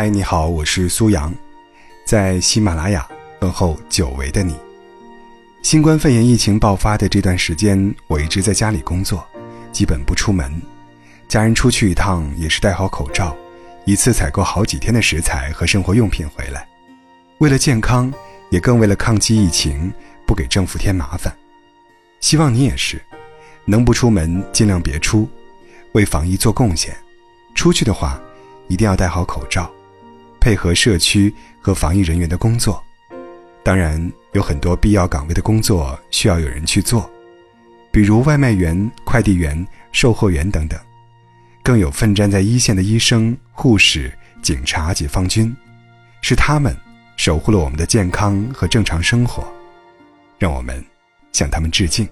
嗨，你好，我是苏阳，在喜马拉雅问候久违的你。新冠肺炎疫情爆发的这段时间，我一直在家里工作，基本不出门。家人出去一趟也是戴好口罩，一次采购好几天的食材和生活用品回来。为了健康，也更为了抗击疫情，不给政府添麻烦。希望你也是，能不出门尽量别出，为防疫做贡献。出去的话，一定要戴好口罩，配合社区和防疫人员的工作。当然，有很多必要岗位的工作需要有人去做，比如外卖员、快递员、售货员等等。更有奋战在一线的医生、护士、警察、解放军，是他们守护了我们的健康和正常生活，让我们向他们致敬。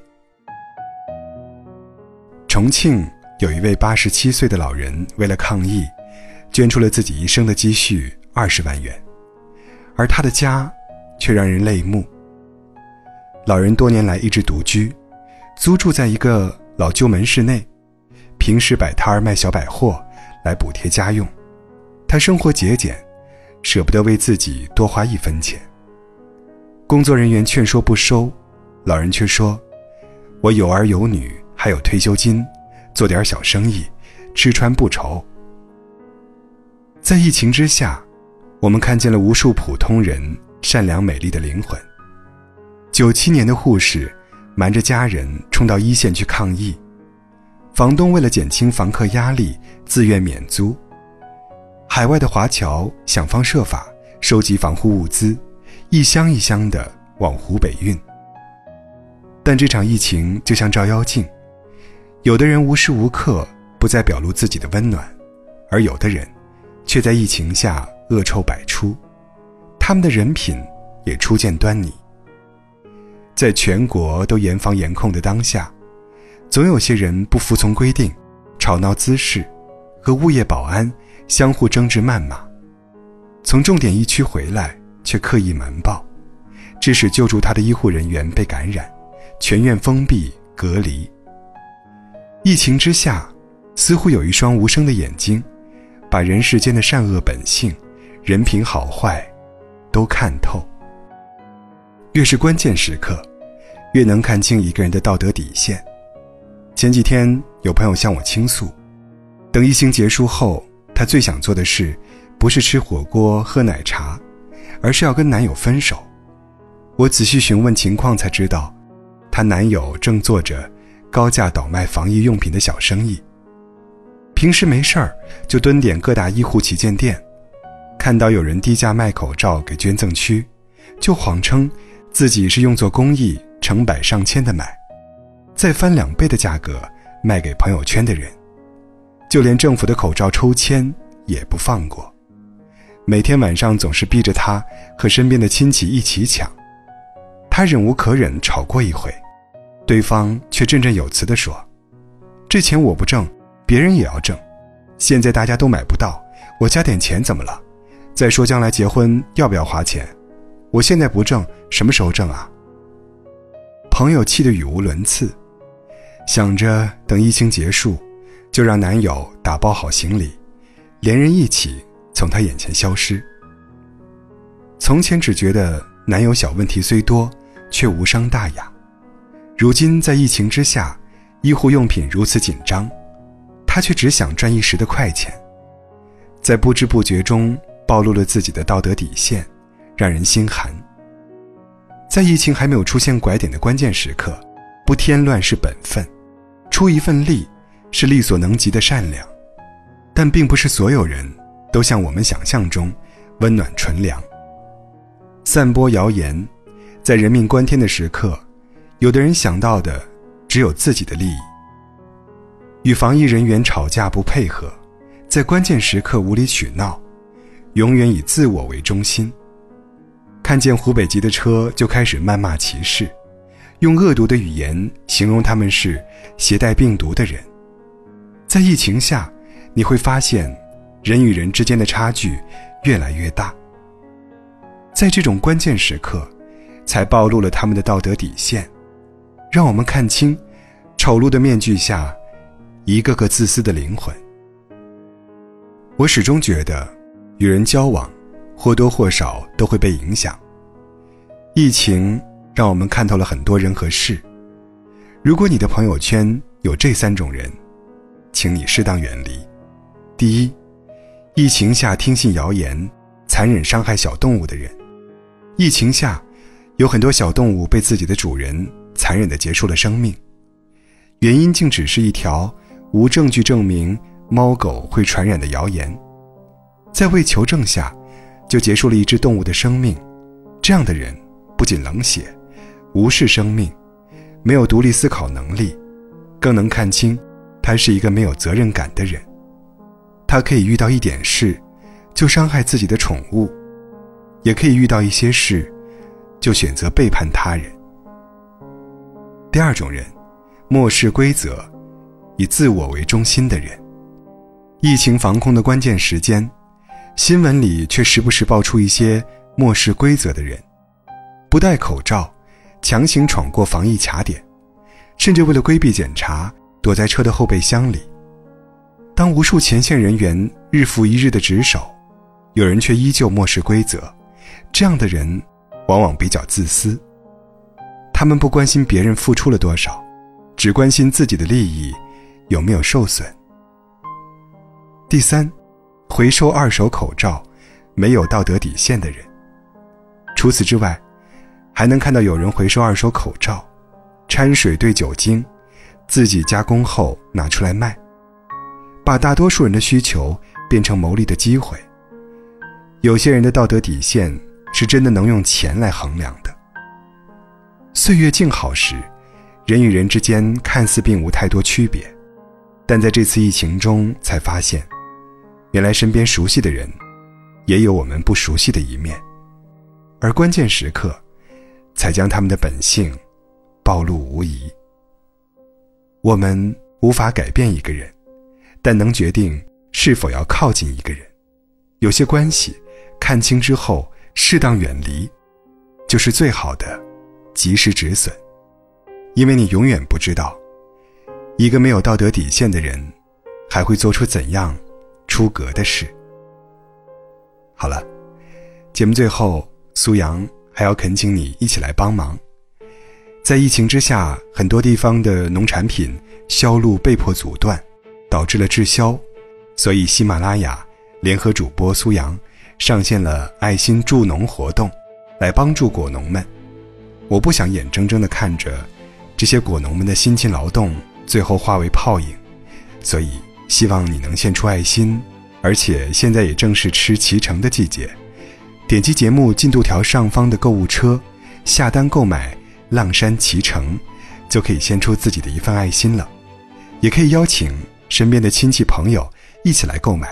重庆有一位八十七岁的老人，为了抗疫，捐出了自己一生的积蓄二十万元，而他的家却让人泪目。老人多年来一直独居，租住在一个老旧门市内。平时摆摊儿卖小百货，来补贴家用。他生活节俭，舍不得为自己多花一分钱。工作人员劝说不收，老人却说：“我有儿有女，还有退休金，做点小生意，吃穿不愁。”在疫情之下，我们看见了无数普通人善良美丽的灵魂。九七年的护士，瞒着家人冲到一线去抗疫。房东为了减轻房客压力，自愿免租。海外的华侨想方设法收集防护物资，一箱一箱的往湖北运。但这场疫情就像照妖镜，有的人无时无刻不在表露自己的温暖，而有的人却在疫情下恶臭百出，他们的人品也初见端倪。在全国都严防严控的当下。总有些人不服从规定，吵闹滋事，和物业保安相互争执谩骂。从重点疫区回来却刻意瞒报，致使救助他的医护人员被感染，全院封闭隔离。疫情之下，似乎有一双无声的眼睛，把人世间的善恶本性、人品好坏，都看透。越是关键时刻，越能看清一个人的道德底线。前几天有朋友向我倾诉，等疫情结束后，她最想做的事，不是吃火锅喝奶茶，而是要跟男友分手。我仔细询问情况才知道，她男友正做着高价倒卖防疫用品的小生意。平时没事儿就蹲点各大医护旗舰店，看到有人低价卖口罩给捐赠区，就谎称自己是用作公益，成百上千的买。再翻两倍的价格卖给朋友圈的人，就连政府的口罩抽签也不放过。每天晚上总是逼着他和身边的亲戚一起抢，他忍无可忍，吵过一回，对方却振振有词地说：“这钱我不挣，别人也要挣。现在大家都买不到，我加点钱怎么了？再说将来结婚要不要花钱？我现在不挣，什么时候挣啊？”朋友气得语无伦次。想着等疫情结束，就让男友打包好行李，连人一起从她眼前消失。从前只觉得男友小问题虽多，却无伤大雅，如今在疫情之下，医护用品如此紧张，她却只想赚一时的快钱，在不知不觉中暴露了自己的道德底线，让人心寒。在疫情还没有出现拐点的关键时刻，不添乱是本分。出一份力，是力所能及的善良，但并不是所有人都像我们想象中温暖纯良。散播谣言，在人命关天的时刻，有的人想到的只有自己的利益。与防疫人员吵架不配合，在关键时刻无理取闹，永远以自我为中心。看见湖北籍的车就开始谩骂歧视。用恶毒的语言形容他们是携带病毒的人，在疫情下，你会发现人与人之间的差距越来越大。在这种关键时刻，才暴露了他们的道德底线，让我们看清丑陋的面具下一个个自私的灵魂。我始终觉得，与人交往，或多或少都会被影响。疫情让我们看透了很多人和事。如果你的朋友圈有这三种人，请你适当远离。第一，疫情下听信谣言、残忍伤害小动物的人。疫情下，有很多小动物被自己的主人残忍地结束了生命，原因竟只是一条无证据证明猫狗会传染的谣言，在未求证下，就结束了一只动物的生命。这样的人不仅冷血、无视生命，没有独立思考能力，更能看清，他是一个没有责任感的人。他可以遇到一点事，就伤害自己的宠物。也可以遇到一些事，就选择背叛他人。第二种人，漠视规则，以自我为中心的人。疫情防控的关键时间，新闻里却时不时爆出一些漠视规则的人，不戴口罩，强行闯过防疫卡点，甚至为了规避检查，躲在车的后备箱里。当无数前线人员日复一日的值守，有人却依旧漠视规则。这样的人，往往比较自私。他们不关心别人付出了多少，只关心自己的利益有没有受损。第三，回收二手口罩，没有道德底线的人。除此之外，还能看到有人回收二手口罩，掺水兑酒精，自己加工后拿出来卖，把大多数人的需求变成牟利的机会。有些人的道德底线。是真的能用钱来衡量的。岁月静好时，人与人之间看似并无太多区别，但在这次疫情中才发现，原来身边熟悉的人，也有我们不熟悉的一面，而关键时刻，才将他们的本性暴露无遗。我们无法改变一个人，但能决定是否要靠近一个人。有些关系，看清之后。适当远离，就是最好的及时止损，因为你永远不知道，一个没有道德底线的人，还会做出怎样出格的事。好了，节目最后，苏阳还要恳请你一起来帮忙。在疫情之下，很多地方的农产品销路被迫阻断，导致了滞销，所以喜马拉雅联合主播苏阳。上线了爱心助农活动，来帮助果农们。我不想眼睁睁地看着这些果农们的辛勤劳动最后化为泡影，所以希望你能献出爱心。而且现在也正是吃脐橙的季节，点击节目进度条上方的购物车，下单购买浪山脐橙，就可以献出自己的一份爱心了。也可以邀请身边的亲戚朋友一起来购买，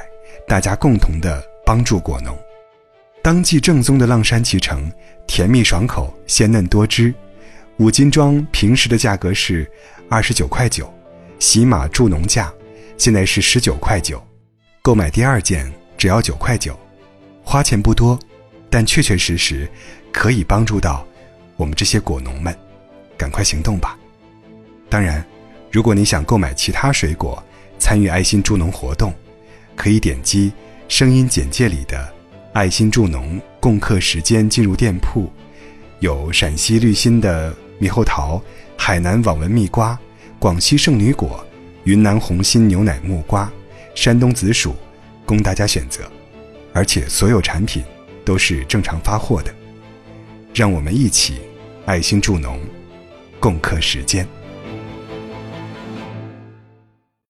大家共同的。帮助果农，当季正宗的浪山脐橙，甜蜜爽口，鲜嫩多汁。五斤装平时的价格是二十九块九，喜马助农价现在是十九块九，购买第二件只要九块九，花钱不多，但确确实实可以帮助到我们这些果农们，赶快行动吧！当然，如果你想购买其他水果，参与爱心助农活动，可以点击。声音简介里的“爱心助农”共克时间进入店铺，有陕西绿心的猕猴桃、海南网纹蜜瓜、广西圣女果、云南红心牛奶木瓜、山东紫薯，供大家选择。而且所有产品都是正常发货的。让我们一起爱心助农，共克时间。